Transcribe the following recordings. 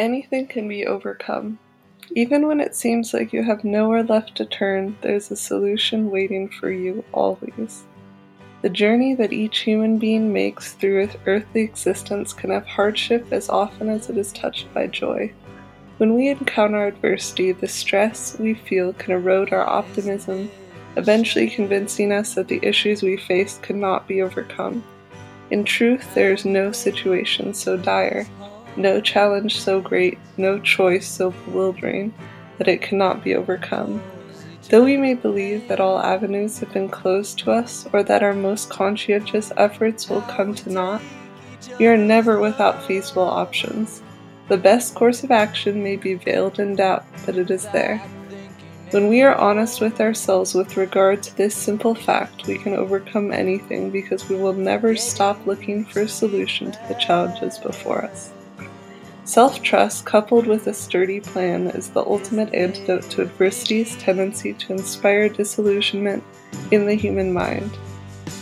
Anything can be overcome. Even when it seems like you have nowhere left to turn, there's a solution waiting for you always. The journey that each human being makes through earthly existence can have hardship as often as it is touched by joy. When we encounter adversity, the stress we feel can erode our optimism, eventually convincing us that the issues we face cannot be overcome. In truth, there is no situation so dire no challenge so great, no choice so bewildering, that it cannot be overcome. Though we may believe that all avenues have been closed to us, or that our most conscientious efforts will come to naught, we are never without feasible options. The best course of action may be veiled in doubt, but it is there. When we are honest with ourselves with regard to this simple fact, we can overcome anything because we will never stop looking for a solution to the challenges before us. Self trust, coupled with a sturdy plan, is the ultimate antidote to adversity's tendency to inspire disillusionment in the human mind.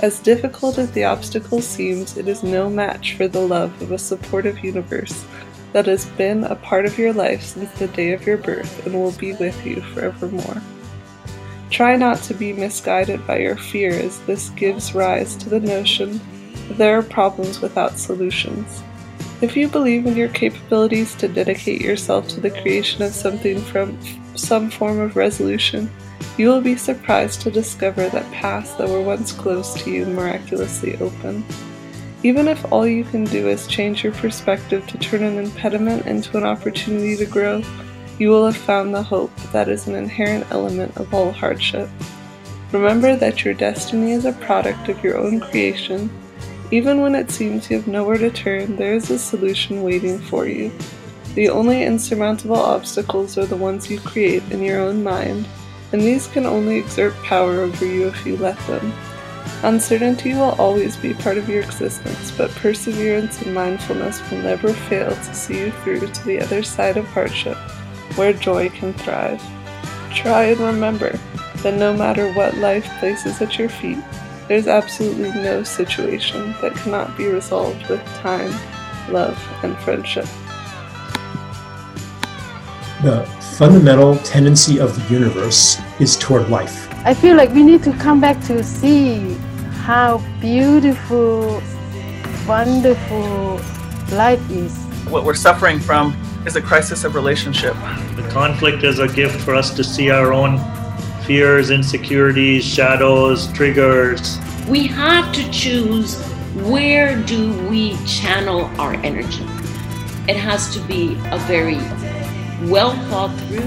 As difficult as the obstacle seems, it is no match for the love of a supportive universe that has been a part of your life since the day of your birth and will be with you forevermore. Try not to be misguided by your fear, as this gives rise to the notion that there are problems without solutions. If you believe in your capabilities to dedicate yourself to the creation of something from some form of resolution, you will be surprised to discover that paths that were once closed to you miraculously open. Even if all you can do is change your perspective to turn an impediment into an opportunity to grow, you will have found the hope that is an inherent element of all hardship. Remember that your destiny is a product of your own creation even when it seems you have nowhere to turn, there is a solution waiting for you. The only insurmountable obstacles are the ones you create in your own mind, and these can only exert power over you if you let them. Uncertainty will always be part of your existence, but perseverance and mindfulness will never fail to see you through to the other side of hardship, where joy can thrive. Try and remember that no matter what life places at your feet, there's absolutely no situation that cannot be resolved with time, love, and friendship. The fundamental tendency of the universe is toward life. I feel like we need to come back to see how beautiful, wonderful life is. What we're suffering from is a crisis of relationship. The conflict is a gift for us to see our own fears, insecurities, shadows, triggers. We have to choose where do we channel our energy. It has to be a very well thought through,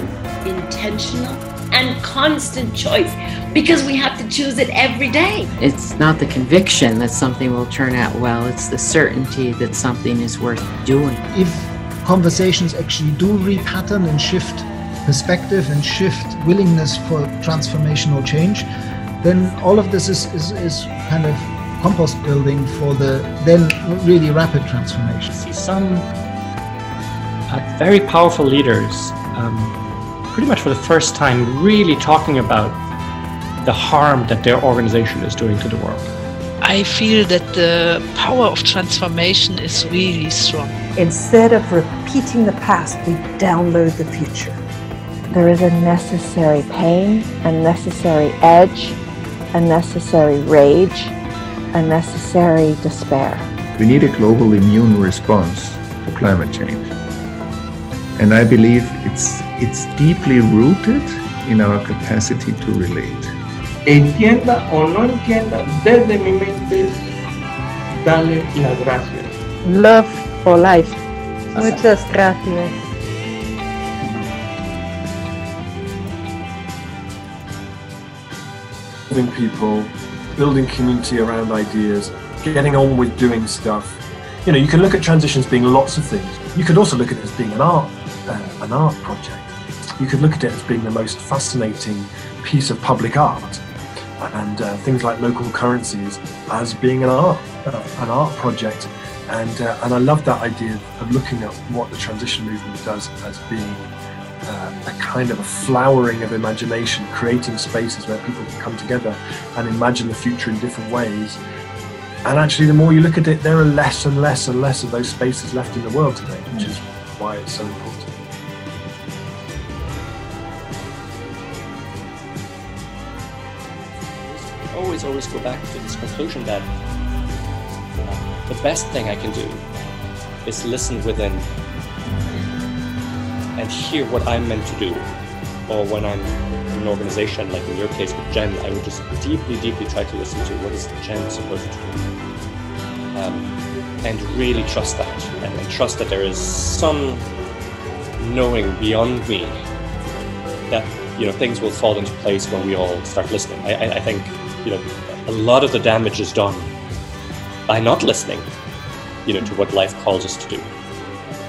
intentional, and constant choice because we have to choose it every day. It's not the conviction that something will turn out well, it's the certainty that something is worth doing. If conversations actually do repattern and shift perspective and shift willingness for transformational change, then all of this is, is, is kind of compost building for the then really rapid transformation. See Some uh, very powerful leaders, um, pretty much for the first time, really talking about the harm that their organization is doing to the world. I feel that the power of transformation is really strong. Instead of repeating the past, we download the future. There is a necessary pain, a necessary edge, a necessary rage, a necessary despair. We need a global immune response to climate change. And I believe it's, it's deeply rooted in our capacity to relate. Entienda o no entienda, desde mi mente, dale las gracias. Love for life. Muchas gracias. Involving people, building community around ideas, getting on with doing stuff. You know, you can look at transitions being lots of things. You could also look at it as being an art, uh, an art project. You could look at it as being the most fascinating piece of public art, and uh, things like local currencies as being an art, uh, an art project. And uh, and I love that idea of looking at what the transition movement does as being uh, a kind of a flowering of imagination, creating spaces where people can come together and imagine the future in different ways. And actually, the more you look at it, there are less and less and less of those spaces left in the world today, which is why it's so important. always, always go back to this conclusion that uh, the best thing I can do is listen within and hear what I'm meant to do. Or when I'm in an organization, like in your case with GEN, I would just deeply, deeply try to listen to what is GEN supposed to do. Um, and really trust that, and, trust that there is some knowing beyond me that you know things will fall into place when we all start listening. I, I, I think you know, a lot of the damage is done by not listening, you know, to what life calls us to do,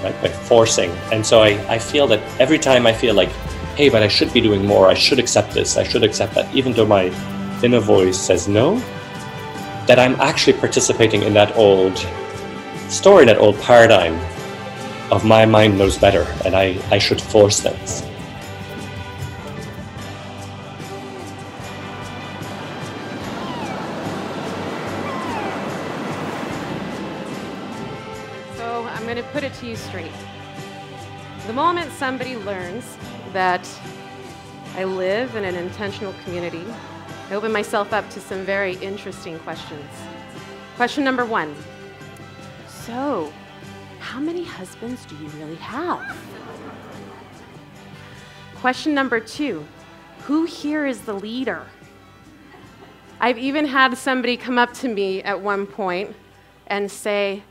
By forcing. And so I, I feel that every time I feel like, hey, but I should be doing more, I should accept this, I should accept that, even though my inner voice says no, that I'm actually participating in that old story, that old paradigm of my mind knows better and I, I should force things. Somebody learns that I live in an intentional community, I open myself up to some very interesting questions. Question number one So, how many husbands do you really have? Question number two Who here is the leader? I've even had somebody come up to me at one point and say,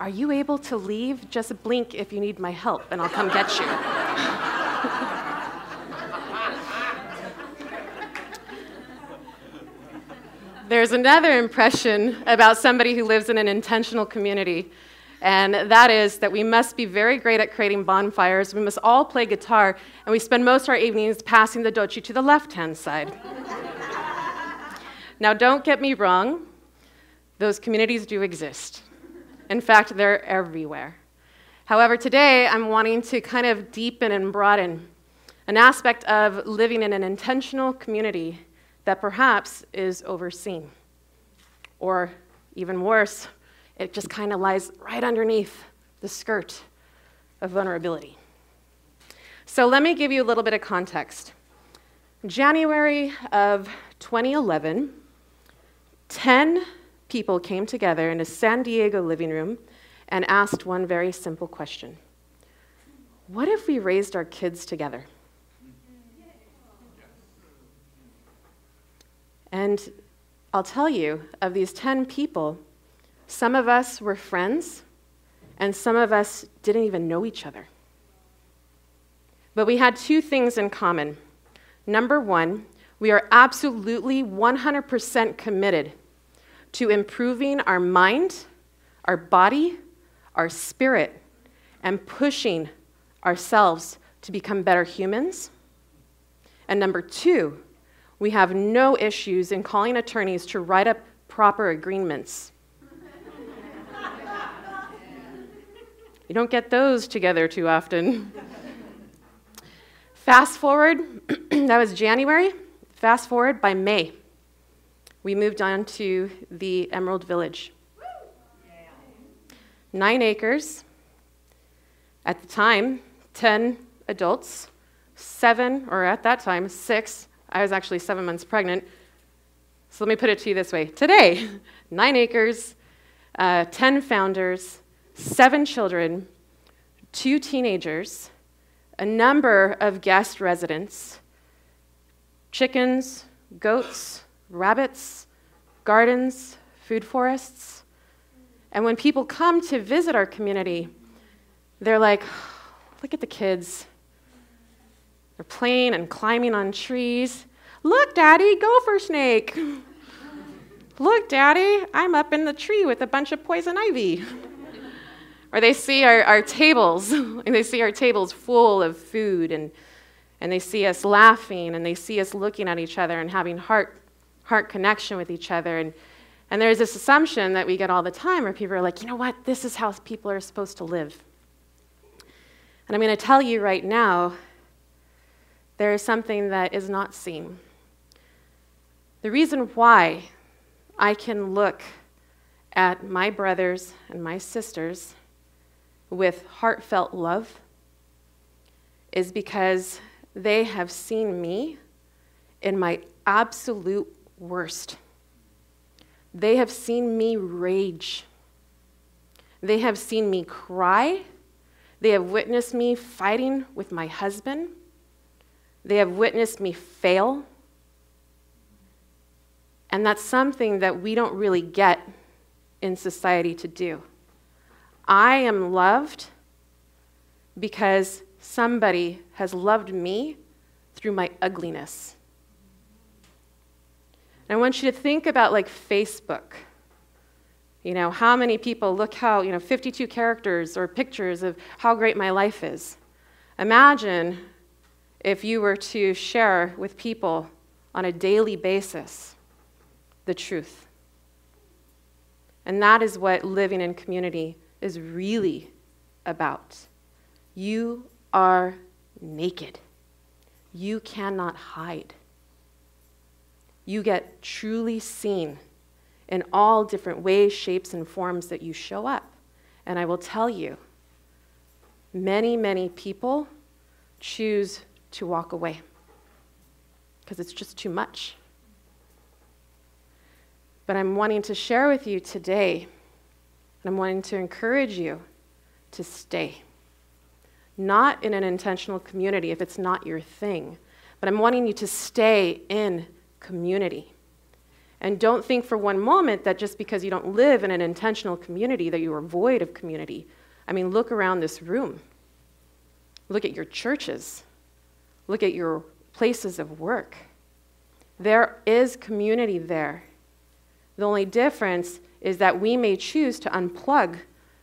are you able to leave? Just blink if you need my help, and I'll come get you. There's another impression about somebody who lives in an intentional community, and that is that we must be very great at creating bonfires. We must all play guitar, and we spend most of our evenings passing the dutchie to the left hand side. now, don't get me wrong, those communities do exist. In fact, they're everywhere. However, today I'm wanting to kind of deepen and broaden an aspect of living in an intentional community that perhaps is overseen. Or even worse, it just kind of lies right underneath the skirt of vulnerability. So let me give you a little bit of context. January of 2011, 10 people came together in a San Diego living room and asked one very simple question What if we raised our kids together? And I'll tell you, of these 10 people, some of us were friends, and some of us didn't even know each other. But we had two things in common. Number one, we are absolutely 100% committed to improving our mind, our body, our spirit, and pushing ourselves to become better humans. And number two, we have no issues in calling attorneys to write up proper agreements. you don't get those together too often. Fast forward, that was January. Fast forward by May we moved on to the Emerald Village. Nine acres. At the time, 10 adults, seven, or at that time, six. I was actually seven months pregnant. So let me put it to you this way today, nine acres, uh, 10 founders, seven children, two teenagers, a number of guest residents, chickens, goats, rabbits, gardens, food forests. And when people come to visit our community, they're like, look at the kids. They're playing and climbing on trees. Look, Daddy, gopher snake. Look, Daddy, I'm up in the tree with a bunch of poison ivy. or they see our, our tables, and they see our tables full of food, and, and they see us laughing, and they see us looking at each other and having heart heart connection with each other. And, and there's this assumption that we get all the time where people are like, you know what, this is how people are supposed to live. And I'm going to tell you right now, there is something that is not seen. The reason why I can look at my brothers and my sisters with heartfelt love is because they have seen me in my absolute worst. They have seen me rage. They have seen me cry. They have witnessed me fighting with my husband. They have witnessed me fail. And that's something that we don't really get in society to do. I am loved because somebody has loved me through my ugliness. And I want you to think about like Facebook. You know, how many people look how, you know, 52 characters or pictures of how great my life is. Imagine if you were to share with people on a daily basis the truth. And that is what living in community is really about. You are naked, you cannot hide you get truly seen in all different ways, shapes, and forms that you show up. And I will tell you, many, many people choose to walk away because it's just too much. But I'm wanting to share with you today, and I'm wanting to encourage you to stay. Not in an intentional community if it's not your thing, but I'm wanting you to stay in community. And don't think for one moment that just because you don't live in an intentional community that you are void of community. I mean, look around this room. Look at your churches. Look at your places of work. There is community there. The only difference is that we may choose to unplug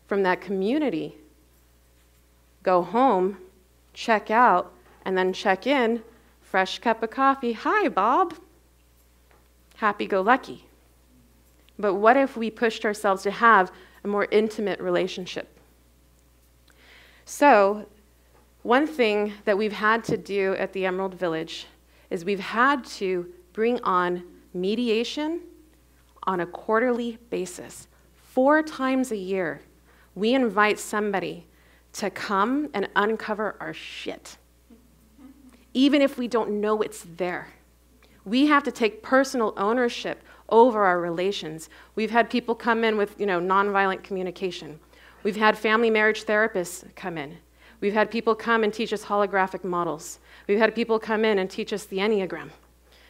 from that community, go home, check out, and then check in, fresh cup of coffee. Hi, Bob happy go lucky. But what if we pushed ourselves to have a more intimate relationship? So, one thing that we've had to do at the Emerald Village is we've had to bring on mediation on a quarterly basis. Four times a year, we invite somebody to come and uncover our shit, even if we don't know it's there. We have to take personal ownership over our relations. We've had people come in with, you know, nonviolent communication. We've had family marriage therapists come in. We've had people come and teach us holographic models. We've had people come in and teach us the Enneagram.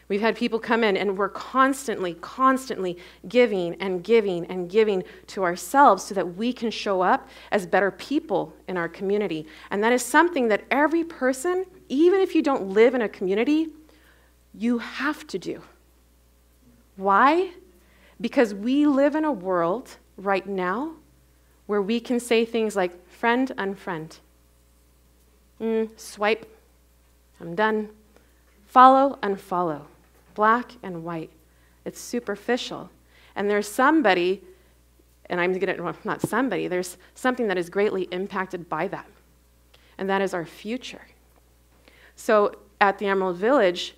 We've had people come in and we're constantly, constantly giving and giving and giving to ourselves so that we can show up as better people in our community. And that is something that every person, even if you don't live in a community, you have to do. Why? Because we live in a world right now where we can say things like friend, unfriend, mm, swipe, I'm done, follow, unfollow, black and white. It's superficial. And there's somebody, and I'm going to, well, not somebody, there's something that is greatly impacted by that. And that is our future. So at the Emerald Village,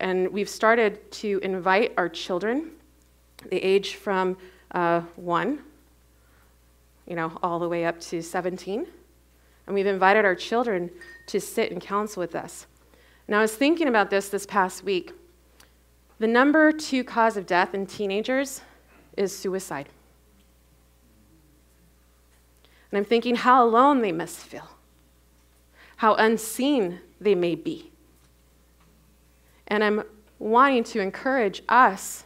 and we've started to invite our children, the age from uh, one, you know, all the way up to 17. And we've invited our children to sit and counsel with us. Now, I was thinking about this this past week. The number two cause of death in teenagers is suicide. And I'm thinking how alone they must feel, how unseen they may be. And I'm wanting to encourage us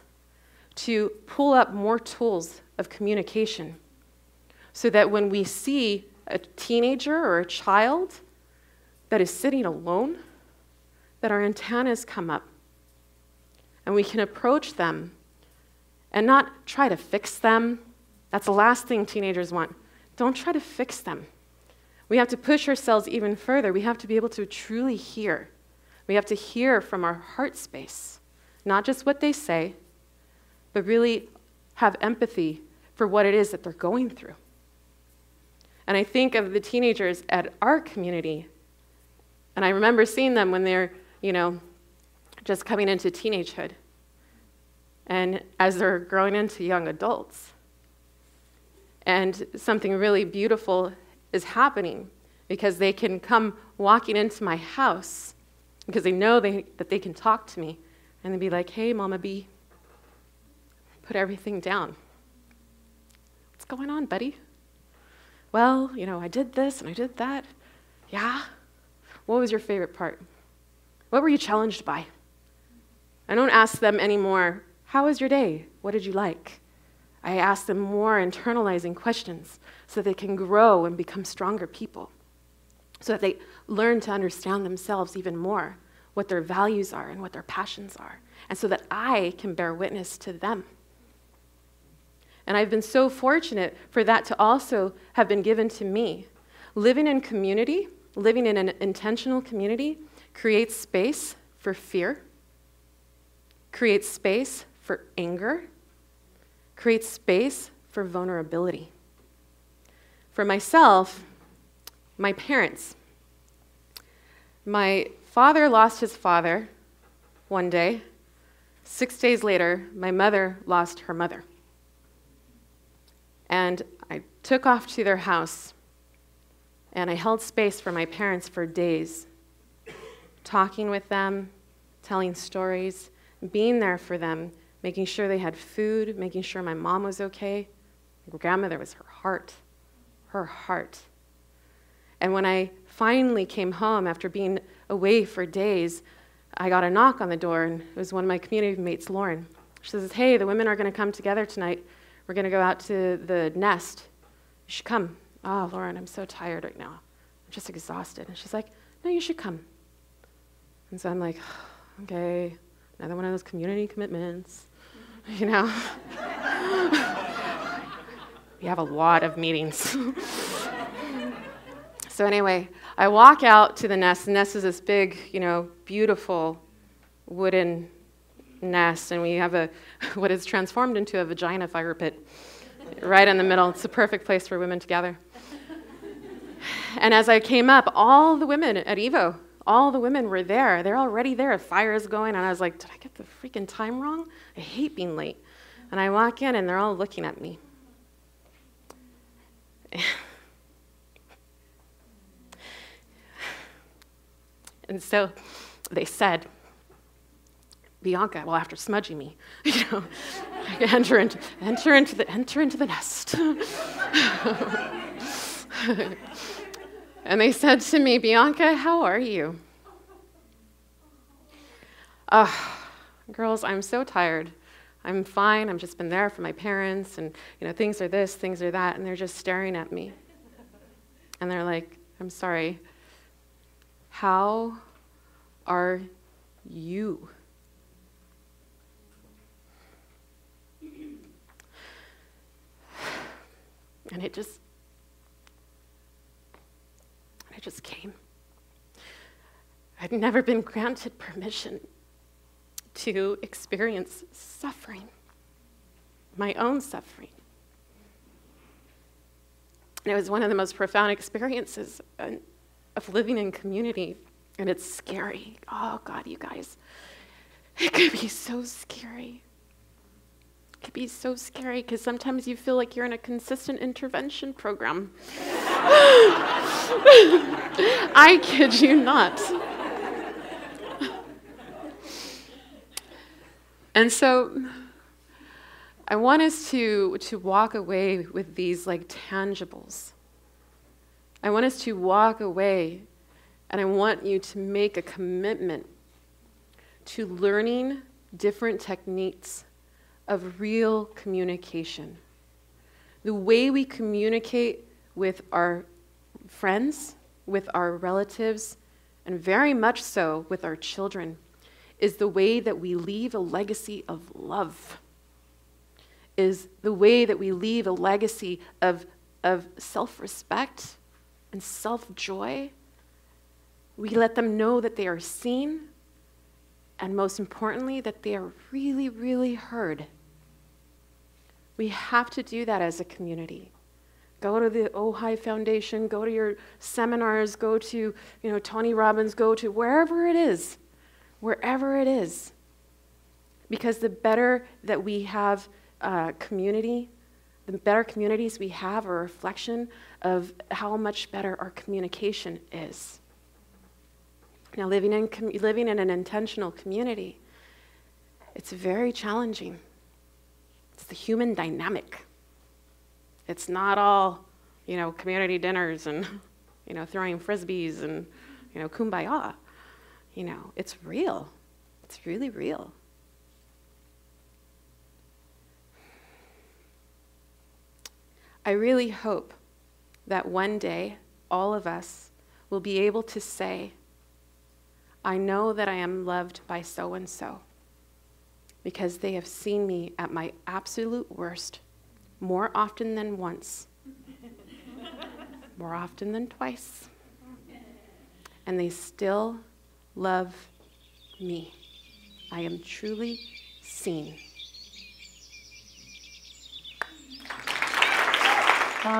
to pull up more tools of communication so that when we see a teenager or a child that is sitting alone, that our antennas come up and we can approach them and not try to fix them. That's the last thing teenagers want. Don't try to fix them. We have to push ourselves even further. We have to be able to truly hear we have to hear from our heart space, not just what they say, but really have empathy for what it is that they're going through. And I think of the teenagers at our community, and I remember seeing them when they're, you know, just coming into teenagehood. And as they're growing into young adults. And something really beautiful is happening because they can come walking into my house because they know they, that they can talk to me and they'd be like, hey, Mama B, put everything down. What's going on, buddy? Well, you know, I did this and I did that. Yeah? What was your favorite part? What were you challenged by? I don't ask them anymore, how was your day? What did you like? I ask them more internalizing questions so they can grow and become stronger people, so that they learn to understand themselves even more, what their values are and what their passions are, and so that I can bear witness to them. And I've been so fortunate for that to also have been given to me. Living in community, living in an intentional community, creates space for fear, creates space for anger, creates space for vulnerability. For myself, my parents. My father lost his father one day. Six days later, my mother lost her mother. And I took off to their house and I held space for my parents for days, talking with them, telling stories, being there for them, making sure they had food, making sure my mom was okay. My grandmother was her heart, her heart. And when I finally came home after being away for days, I got a knock on the door, and it was one of my community mates, Lauren. She says, Hey, the women are going to come together tonight. We're going to go out to the nest. You should come. Oh, Lauren, I'm so tired right now. I'm just exhausted. And she's like, No, you should come. And so I'm like, Okay, another one of those community commitments. You know? we have a lot of meetings. so, anyway, I walk out to the nest. The nest is this big, you know, beautiful wooden nest, and we have a what is transformed into a vagina fire pit right in the middle. It's the perfect place for women to gather. And as I came up, all the women at Evo, all the women were there. They're already there. A fire is going, and I was like, "Did I get the freaking time wrong? I hate being late." And I walk in, and they're all looking at me. And so they said, Bianca, well, after smudging me, you know, enter into, enter into the, enter into the nest. and they said to me, Bianca, how are you? Oh, girls, I'm so tired. I'm fine. I've just been there for my parents, and you know, things are this, things are that, and they're just staring at me. And they're like, I'm sorry. How are you? And it just, it just came. I'd never been granted permission to experience suffering, my own suffering. And it was one of the most profound experiences uh, of living in community, and it's scary. Oh, God, you guys. It could be so scary It could be so scary because sometimes you feel like you're in a consistent intervention program. I kid you not. and so I want us to, to walk away with these like tangibles. I want us to walk away and I want you to make a commitment to learning different techniques of real communication. The way we communicate with our friends, with our relatives, and very much so with our children, is the way that we leave a legacy of love, is the way that we leave a legacy of, of self respect and self joy. We let them know that they are seen, and most importantly, that they are really, really heard. We have to do that as a community. Go to the Ojai Foundation, go to your seminars, go to, you know, Tony Robbins, go to wherever it is, wherever it is. Because the better that we have uh, community, The better communities we have are a reflection of how much better our communication is. Now, living in, living in an intentional community, it's very challenging. It's the human dynamic. It's not all, you know, community dinners and, you know, throwing frisbees and, you know, kumbaya. You know, it's real. It's really real. I really hope that one day all of us will be able to say, I know that I am loved by so and so because they have seen me at my absolute worst more often than once, more often than twice, and they still love me. I am truly seen. And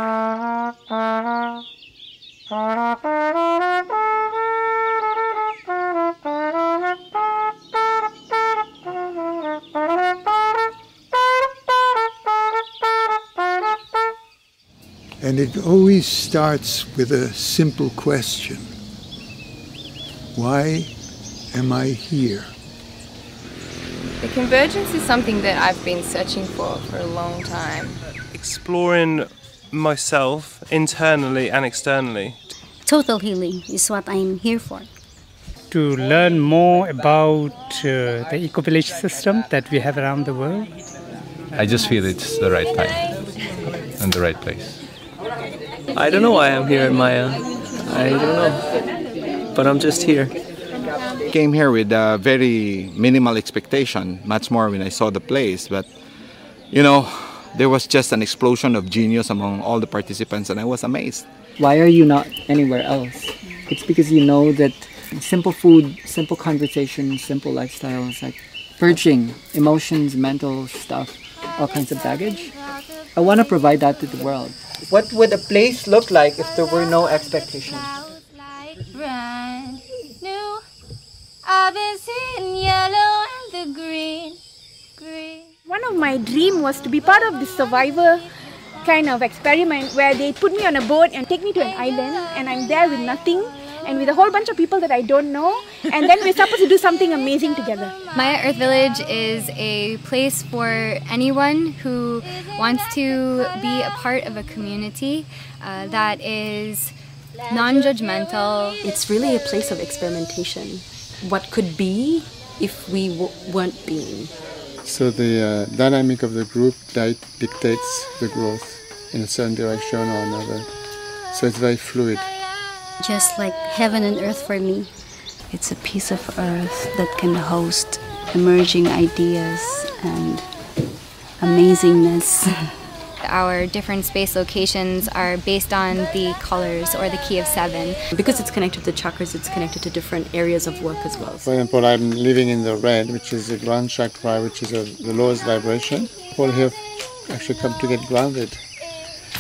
it always starts with a simple question Why am I here? The convergence is something that I've been searching for for a long time. Exploring myself internally and externally. Total healing is what I'm here for. To learn more about uh, the eco village system that we have around the world. I just feel it's the right time and the right place. I don't know why I'm here in Maya. I don't know. But I'm just here. Came here with a very minimal expectation, much more when I saw the place. But, you know, there was just an explosion of genius among all the participants, and I was amazed. Why are you not anywhere else? It's because you know that simple food, simple conversation, simple lifestyles, like purging emotions, mental stuff, all kinds of baggage. I want to provide that to the world. What would a place look like if there were no expectations? brand new. I've been seeing yellow and the green, green. One of my dream was to be part of the survivor kind of experiment where they put me on a boat and take me to an island and I'm there with nothing and with a whole bunch of people that I don't know and then we're supposed to do something amazing together. Maya Earth Village is a place for anyone who wants to be a part of a community uh, that is non judgmental. It's really a place of experimentation. What could be if we w- weren't being? So the uh, dynamic of the group di- dictates the growth in a certain direction or another. So it's very fluid. Just like heaven and earth for me. It's a piece of earth that can host emerging ideas and amazingness. Our different space locations are based on the colors or the key of seven. Because it's connected to chakras, it's connected to different areas of work as well. For example, I'm living in the red, which is the ground chakra, which is a, the lowest vibration. People here actually come to get grounded.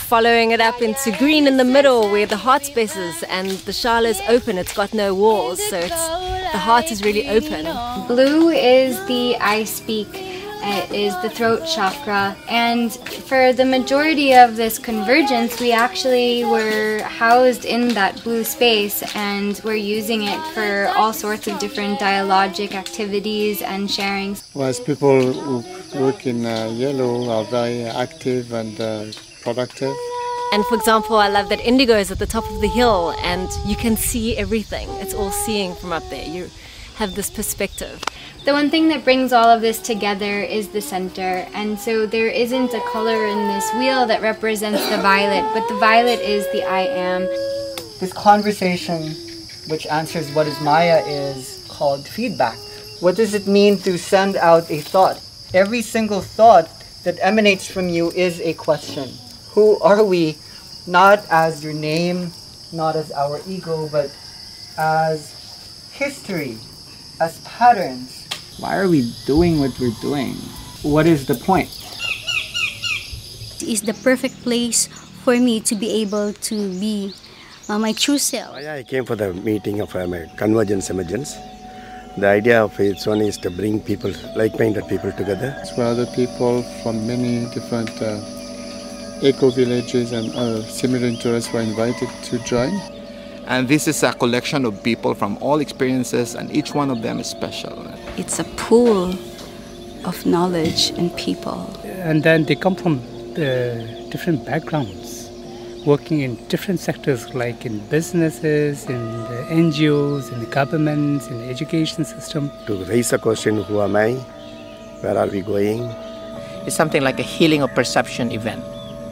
Following it up into green in the middle where the heart space is and the shala is open, it's got no walls, so it's the heart is really open. Blue is the I speak. It is the throat chakra, and for the majority of this convergence, we actually were housed in that blue space, and we're using it for all sorts of different dialogic activities and sharings. Whereas people who work in uh, yellow are very active and uh, productive. And for example, I love that indigo is at the top of the hill and you can see everything. It's all seeing from up there. You have this perspective. The one thing that brings all of this together is the center, and so there isn't a color in this wheel that represents the violet, but the violet is the I am. This conversation, which answers what is Maya, is called feedback. What does it mean to send out a thought? Every single thought that emanates from you is a question. Who are we? Not as your name, not as our ego, but as history, as patterns. Why are we doing what we're doing? What is the point? It is the perfect place for me to be able to be uh, my true self. I came for the meeting of um, Convergence Emergence. The idea of its one is to bring people, like-minded people together. It's where other people from many different uh, eco villages and uh, similar interests were invited to join. And this is a collection of people from all experiences, and each one of them is special. It's a pool of knowledge and people. And then they come from uh, different backgrounds, working in different sectors like in businesses, in the NGOs, in the governments, in the education system. To raise a question who am I? Where are we going? It's something like a healing of perception event.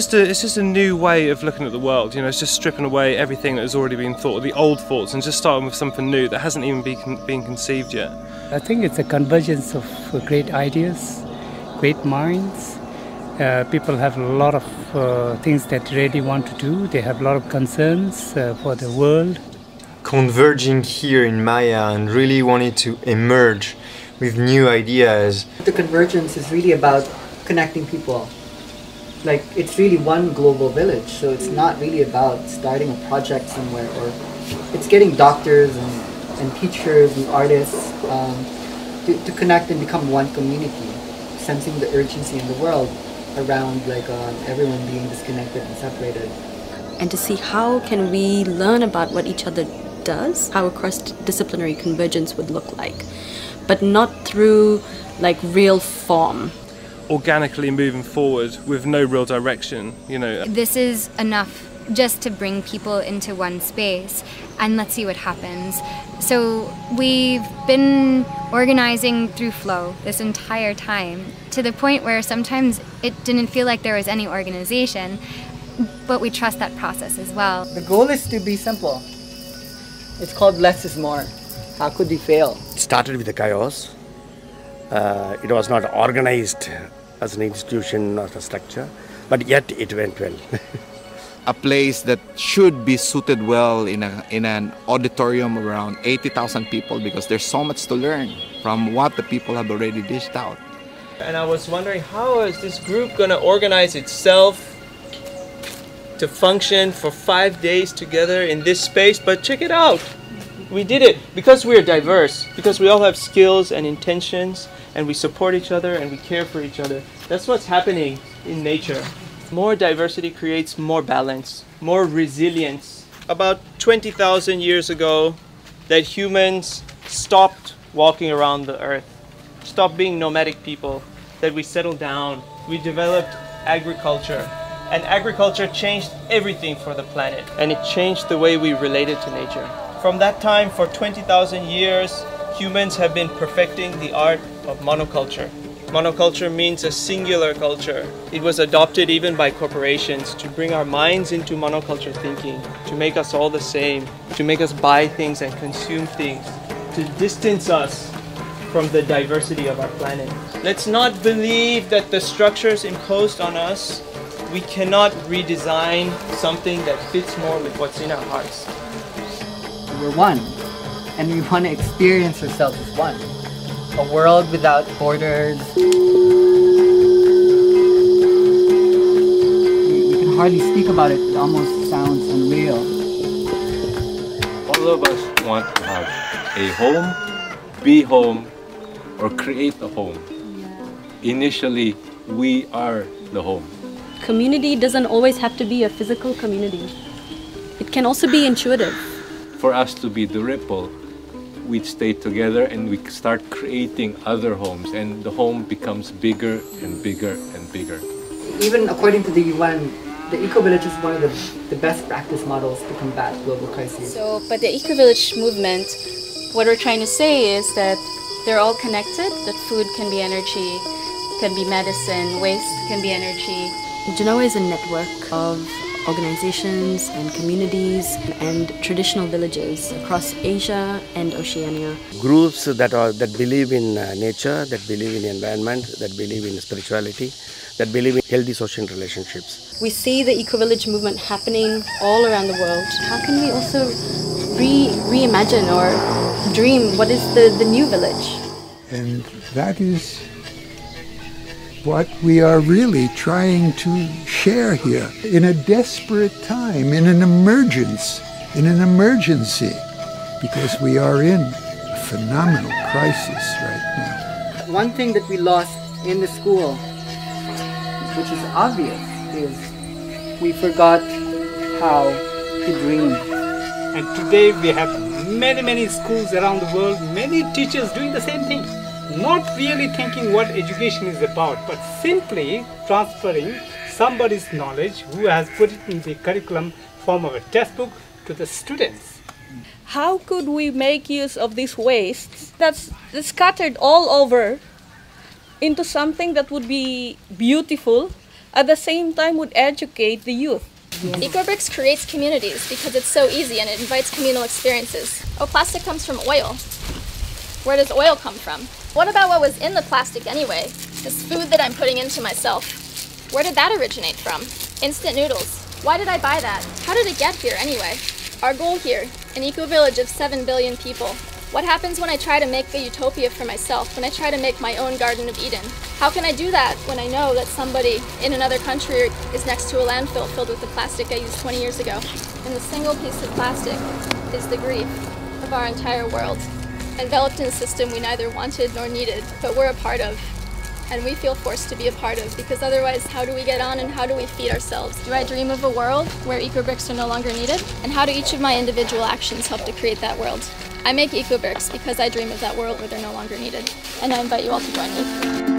It's just, a, it's just a new way of looking at the world, you know, it's just stripping away everything that has already been thought, the old thoughts, and just starting with something new that hasn't even been, been conceived yet. I think it's a convergence of uh, great ideas, great minds. Uh, people have a lot of uh, things that they really want to do. They have a lot of concerns uh, for the world. Converging here in Maya and really wanting to emerge with new ideas. The convergence is really about connecting people. Like it's really one global village, so it's not really about starting a project somewhere or it's getting doctors and, and teachers and artists um, to, to connect and become one community, sensing the urgency in the world around like um, everyone being disconnected and separated. And to see how can we learn about what each other does, how a cross-disciplinary convergence would look like, but not through like real form. Organically moving forward with no real direction, you know. This is enough just to bring people into one space and let's see what happens. So we've been organizing through flow this entire time to the point where sometimes it didn't feel like there was any organization, but we trust that process as well. The goal is to be simple. It's called less is more. How could we fail? It started with the chaos. Uh, it was not organized as an institution or a structure, but yet it went well. a place that should be suited well in, a, in an auditorium around 80,000 people because there's so much to learn from what the people have already dished out. And I was wondering how is this group going to organize itself to function for five days together in this space? But check it out. We did it because we're diverse, because we all have skills and intentions, and we support each other and we care for each other. That's what's happening in nature. More diversity creates more balance, more resilience. About 20,000 years ago, that humans stopped walking around the earth, stopped being nomadic people, that we settled down, we developed agriculture. And agriculture changed everything for the planet, and it changed the way we related to nature. From that time, for 20,000 years, humans have been perfecting the art of monoculture. Monoculture means a singular culture. It was adopted even by corporations to bring our minds into monoculture thinking, to make us all the same, to make us buy things and consume things, to distance us from the diversity of our planet. Let's not believe that the structures imposed on us, we cannot redesign something that fits more with what's in our hearts. We're one, and we want to experience ourselves as one. A world without borders. We, we can hardly speak about it, it almost sounds unreal. All of us want to have a home, be home, or create a home. Initially, we are the home. Community doesn't always have to be a physical community. It can also be intuitive. For us to be the ripple, we stay together and we start creating other homes, and the home becomes bigger and bigger and bigger. Even according to the UN, the eco-village is one of the, the best practice models to combat global crises. So, but the eco-village movement, what we're trying to say is that they're all connected, that food can be energy, can be medicine, waste can be energy. Genoa is a network of organizations and communities and traditional villages across Asia and Oceania. Groups that are that believe in uh, nature, that believe in environment, that believe in spirituality, that believe in healthy social relationships. We see the eco-village movement happening all around the world. How can we also re reimagine or dream what is the, the new village? And that is what we are really trying to share here in a desperate time, in an emergence, in an emergency, because we are in a phenomenal crisis right now. One thing that we lost in the school, which is obvious, is we forgot how to dream. And today we have many, many schools around the world, many teachers doing the same thing. Not really thinking what education is about, but simply transferring somebody's knowledge who has put it in the curriculum form of a textbook to the students. How could we make use of these wastes that's scattered all over into something that would be beautiful, at the same time would educate the youth? EcoBricks creates communities because it's so easy and it invites communal experiences. Oh, plastic comes from oil. Where does oil come from? What about what was in the plastic anyway? This food that I'm putting into myself. Where did that originate from? Instant noodles. Why did I buy that? How did it get here anyway? Our goal here, an eco village of 7 billion people. What happens when I try to make a utopia for myself, when I try to make my own Garden of Eden? How can I do that when I know that somebody in another country is next to a landfill filled with the plastic I used 20 years ago? And the single piece of plastic is the grief of our entire world, enveloped in a system we neither wanted nor needed, but we're a part of. And we feel forced to be a part of because otherwise, how do we get on and how do we feed ourselves? Do I dream of a world where eco-bricks are no longer needed? And how do each of my individual actions help to create that world? I make eco-bricks because I dream of that world where they're no longer needed. And I invite you all to join me.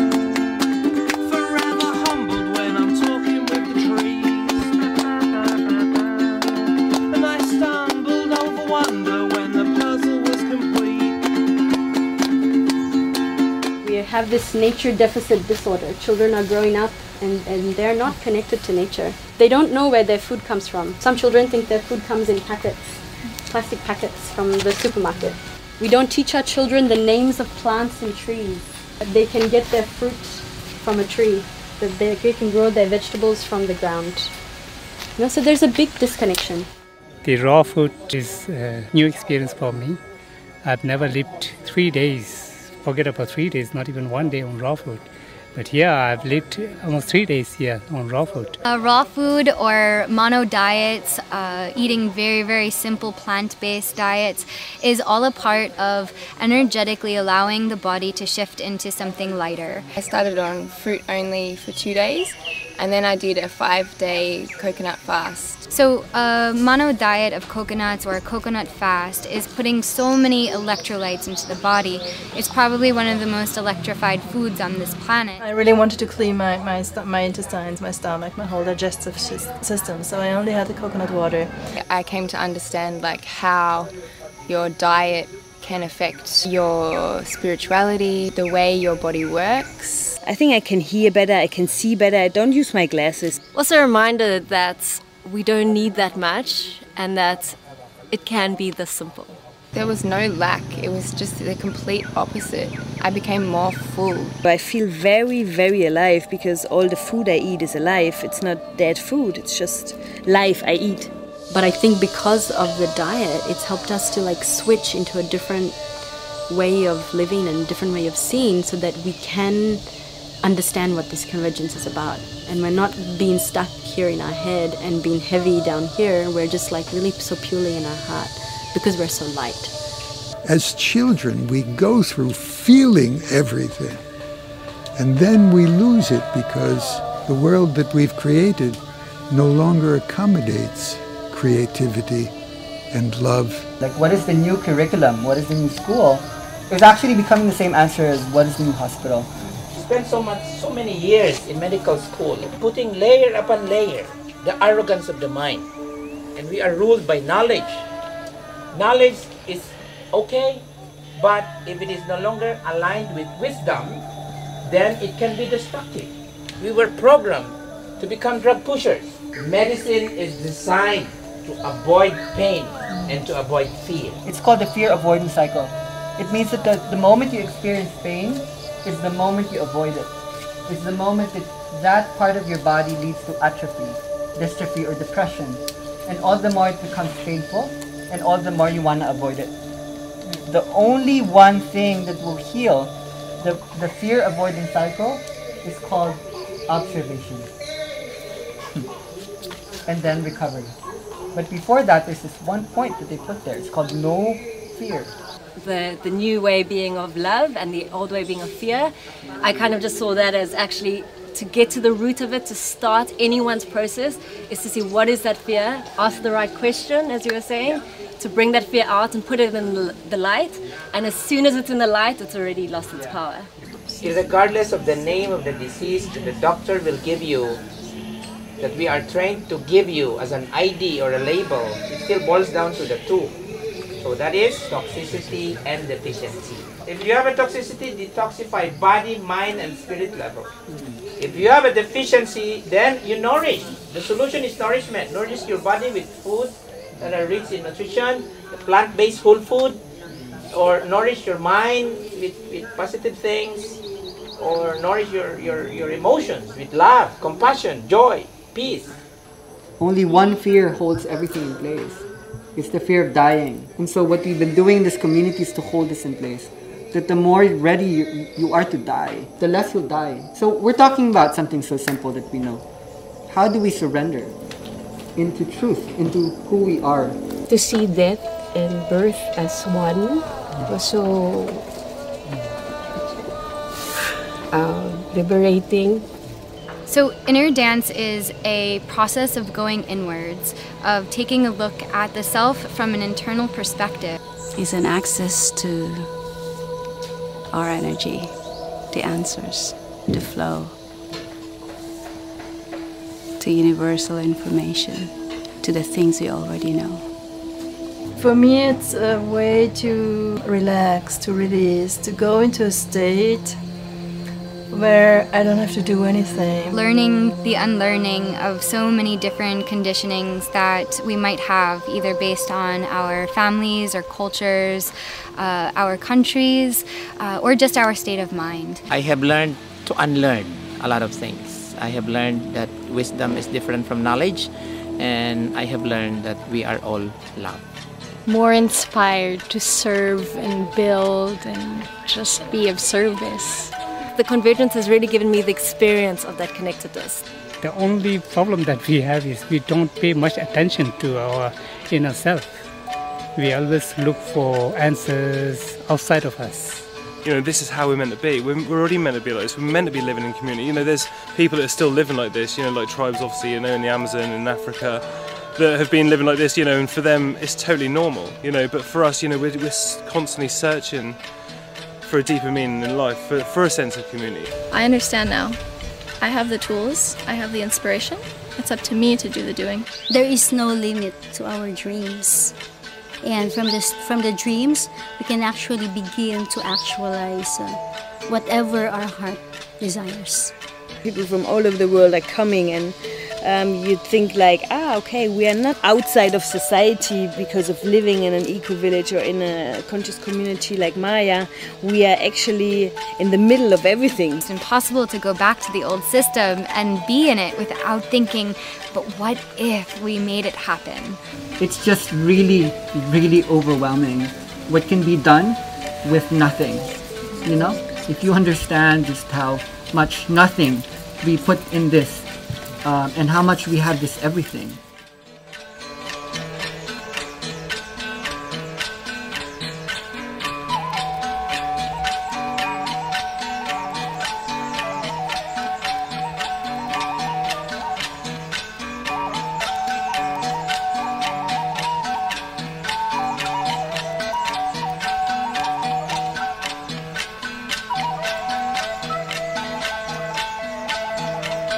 Have this nature deficit disorder. Children are growing up and, and they're not connected to nature. They don't know where their food comes from. Some children think their food comes in packets, plastic packets from the supermarket. We don't teach our children the names of plants and trees. They can get their fruit from a tree, that they, can grow their vegetables from the ground. You know, so there's a big disconnection. The raw food is a new experience for me. I've never lived three days, forget about three days, not even one day on raw food. But yeah, I've lived almost three days here on raw food. Uh, raw food or mono diets, uh, eating very, very simple plant based diets, is all a part of energetically allowing the body to shift into something lighter. I started on fruit only for two days and then I did a five day coconut fast. So, a mono diet of coconuts or a coconut fast is putting so many electrolytes into the body. It's probably one of the most electrified foods on this planet. I really wanted to clean my, my, my intestines, my stomach, my whole digestive system, so I only had the coconut water. I came to understand like how your diet can affect your spirituality, the way your body works. I think I can hear better, I can see better, I don't use my glasses. Also, a reminder that we don't need that much and that it can be this simple. There was no lack, it was just the complete opposite. I became more full. I feel very, very alive because all the food I eat is alive. It's not dead food, it's just life I eat. But I think because of the diet, it's helped us to like switch into a different way of living and different way of seeing so that we can understand what this convergence is about. And we're not being stuck here in our head and being heavy down here. We're just like really so purely in our heart because we're so light. As children, we go through feeling everything. And then we lose it because the world that we've created no longer accommodates creativity and love. Like, what is the new curriculum? What is the new school? It's actually becoming the same answer as what is the new hospital? spent so much so many years in medical school putting layer upon layer the arrogance of the mind and we are ruled by knowledge knowledge is okay but if it is no longer aligned with wisdom then it can be destructive we were programmed to become drug pushers medicine is designed to avoid pain and to avoid fear It's called the fear avoidance cycle. It means that the, the moment you experience pain is the moment you avoid it. It's the moment that that part of your body leads to atrophy, dystrophy, or depression. And all the more it becomes painful, and all the more you want to avoid it. The only one thing that will heal the, the fear avoidance cycle is called observation. and then recovery. But before that, there's this one point that they put there. It's called no fear. The, the new way being of love and the old way being of fear, I kind of just saw that as actually to get to the root of it, to start anyone's process, is to see what is that fear, ask the right question, as you were saying, to bring that fear out and put it in the light. And as soon as it's in the light, it's already lost its power. Regardless of the name of the disease, the doctor will give you that we are trained to give you as an ID or a label, it still boils down to the two. So that is toxicity and deficiency. If you have a toxicity, detoxify body, mind, and spirit level. If you have a deficiency, then you nourish. The solution is nourishment. Nourish your body with food that are rich in nutrition, plant-based whole food, or nourish your mind with, with positive things, or nourish your, your, your emotions with love, compassion, joy, peace. Only one fear holds everything in place. It's the fear of dying. And so what we've been doing in this community is to hold this in place. That the more ready you, you are to die, the less you'll die. So we're talking about something so simple that we know. How do we surrender into truth, into who we are? To see death and birth as one was so uh, liberating so, inner dance is a process of going inwards, of taking a look at the self from an internal perspective. It's an access to our energy, the answers, the flow, to universal information, to the things we already know. For me, it's a way to relax, to release, to go into a state where I don't have to do anything. Learning the unlearning of so many different conditionings that we might have, either based on our families or cultures, uh, our countries, uh, or just our state of mind. I have learned to unlearn a lot of things. I have learned that wisdom is different from knowledge, and I have learned that we are all love. More inspired to serve and build and just be of service the convergence has really given me the experience of that connectedness. The only problem that we have is we don't pay much attention to our inner self. We always look for answers outside of us. You know, this is how we're meant to be. We're, we're already meant to be like this. We're meant to be living in community. You know, there's people that are still living like this, you know, like tribes obviously, you know, in the Amazon and Africa that have been living like this, you know, and for them it's totally normal, you know, but for us, you know, we're, we're constantly searching for a deeper meaning in life, for, for a sense of community. I understand now. I have the tools, I have the inspiration. It's up to me to do the doing. There is no limit to our dreams. And from, this, from the dreams, we can actually begin to actualize uh, whatever our heart desires. People from all over the world are coming and um, you'd think like, ah, okay, we are not outside of society because of living in an eco village or in a conscious community like Maya. We are actually in the middle of everything. It's impossible to go back to the old system and be in it without thinking, but what if we made it happen? It's just really, really overwhelming what can be done with nothing. You know, if you understand just how much nothing we put in this um, and how much we had this everything.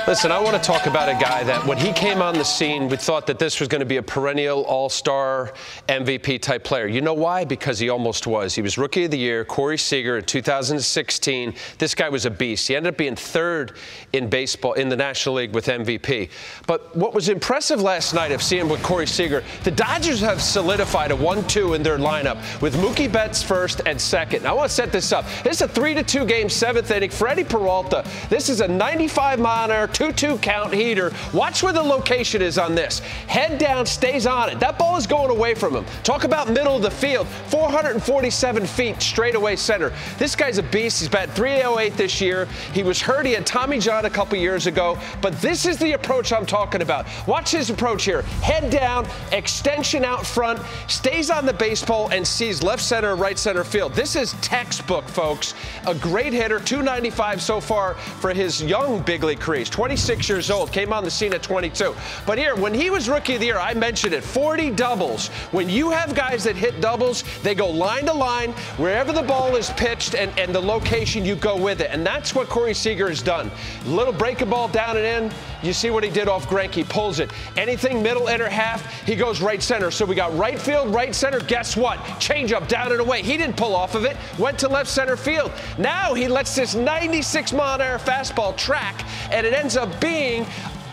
Listen, I want to talk about a guy that when he came on the scene, we thought that this was going to be a perennial all star MVP type player. You know why? Because he almost was. He was Rookie of the Year, Corey Seager in 2016. This guy was a beast. He ended up being third in baseball in the National League with MVP. But what was impressive last night of seeing with Corey Seager, the Dodgers have solidified a 1 2 in their lineup with Mookie Betts first and second. Now, I want to set this up. This is a 3 2 game, seventh inning. Freddie Peralta. This is a 95 mile an hour 2-2 count heater. Watch where the location is on this. Head down, stays on it. That ball is going away from him. Talk about middle of the field. 447 feet straightaway center. This guy's a beast. He's batted 308 this year. He was hurt. He had Tommy John a couple years ago. But this is the approach I'm talking about. Watch his approach here. Head down, extension out front, stays on the baseball, and sees left center, right center field. This is textbook, folks. A great hitter, 295 so far for his young big league career. He's 26 years old, came on the scene at 22. But here, when he was rookie of the year, I mentioned it 40 doubles. When you have guys that hit doubles, they go line to line, wherever the ball is pitched and, and the location, you go with it. And that's what Corey Seager has done. Little breaking ball down and in. You see what he did off Greinke, pulls it. Anything middle, inner half, he goes right center. So we got right field, right center. Guess what? Change up, down and away. He didn't pull off of it, went to left center field. Now he lets this 96 mile an hour fastball track, and it ends up being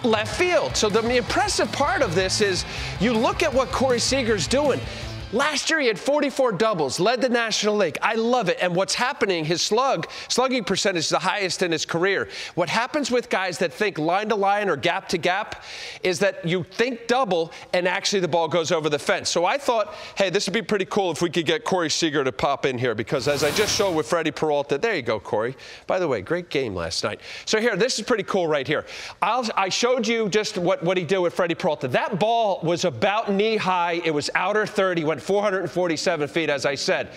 left field. So the impressive part of this is you look at what Corey Seager's doing. Last year he had 44 doubles, led the National League. I love it. And what's happening, his slug, slugging percentage is the highest in his career. What happens with guys that think line to line or gap to gap is that you think double and actually the ball goes over the fence. So I thought, hey, this would be pretty cool if we could get Corey Seager to pop in here because as I just showed with Freddie Peralta, there you go, Corey. By the way, great game last night. So here, this is pretty cool right here. I'll, i showed you just what, what he did with Freddie Peralta. That ball was about knee high. It was outer 30, went 447 feet, as I said.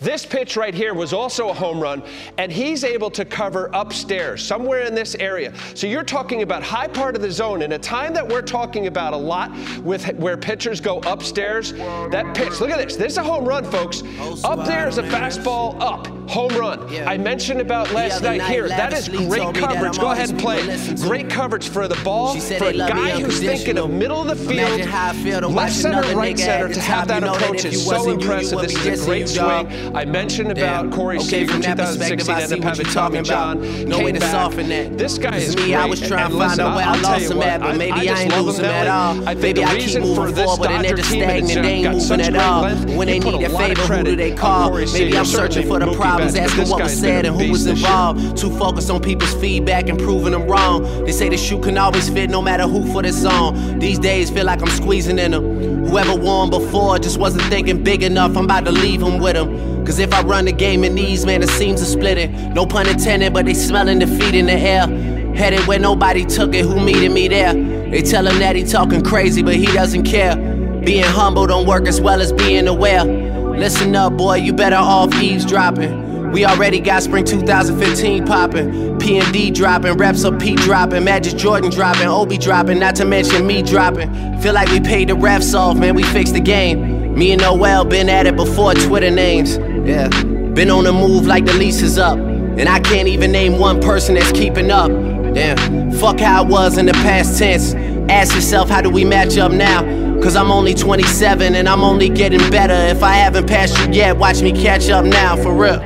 This pitch right here was also a home run, and he's able to cover upstairs, somewhere in this area. So you're talking about high part of the zone in a time that we're talking about a lot with where pitchers go upstairs. That pitch, look at this. This is a home run, folks. Up there is a fastball up, home run. I mentioned about last night here. That is great coverage. Go ahead and play. Great coverage for the ball, for a guy who's thinking of middle of the field, left center, right center, to have that approach is so impressive. This is a great swing. I mentioned about Corey okay, Seager in 2016 ended up having Tommy John. No way to back. soften that. This guy is me. Great. I was trying to find out where I lost him at, but maybe I, I ain't losing at all. I think the reason for this team and they ain't moving at all. When they need their favor, who do they call? Maybe I'm searching for the problems, asking what was said and who was involved. Too focused on people's feedback and proving them wrong. They say the shoe can always fit no matter who for the song. These days feel like I'm squeezing in them. Whoever won before just wasn't thinking big enough. I'm about to leave him with him. Cause if I run the game in these, man, the seams are splitting. No pun intended, but they smelling defeat in the air. Headed where nobody took it, who meeting me there? They tell him that he talking crazy, but he doesn't care. Being humble don't work as well as being aware. Listen up, boy, you better off eavesdropping. We already got spring 2015 popping. PND dropping, reps up P dropping, Majid Jordan dropping, OB dropping, not to mention me dropping. Feel like we paid the refs off, man, we fixed the game. Me and Noel been at it before Twitter names. Yeah, been on the move like the lease is up. And I can't even name one person that's keeping up. Damn, fuck how it was in the past tense. Ask yourself, how do we match up now? Cause I'm only 27 and I'm only getting better. If I haven't passed you yet, watch me catch up now, for real.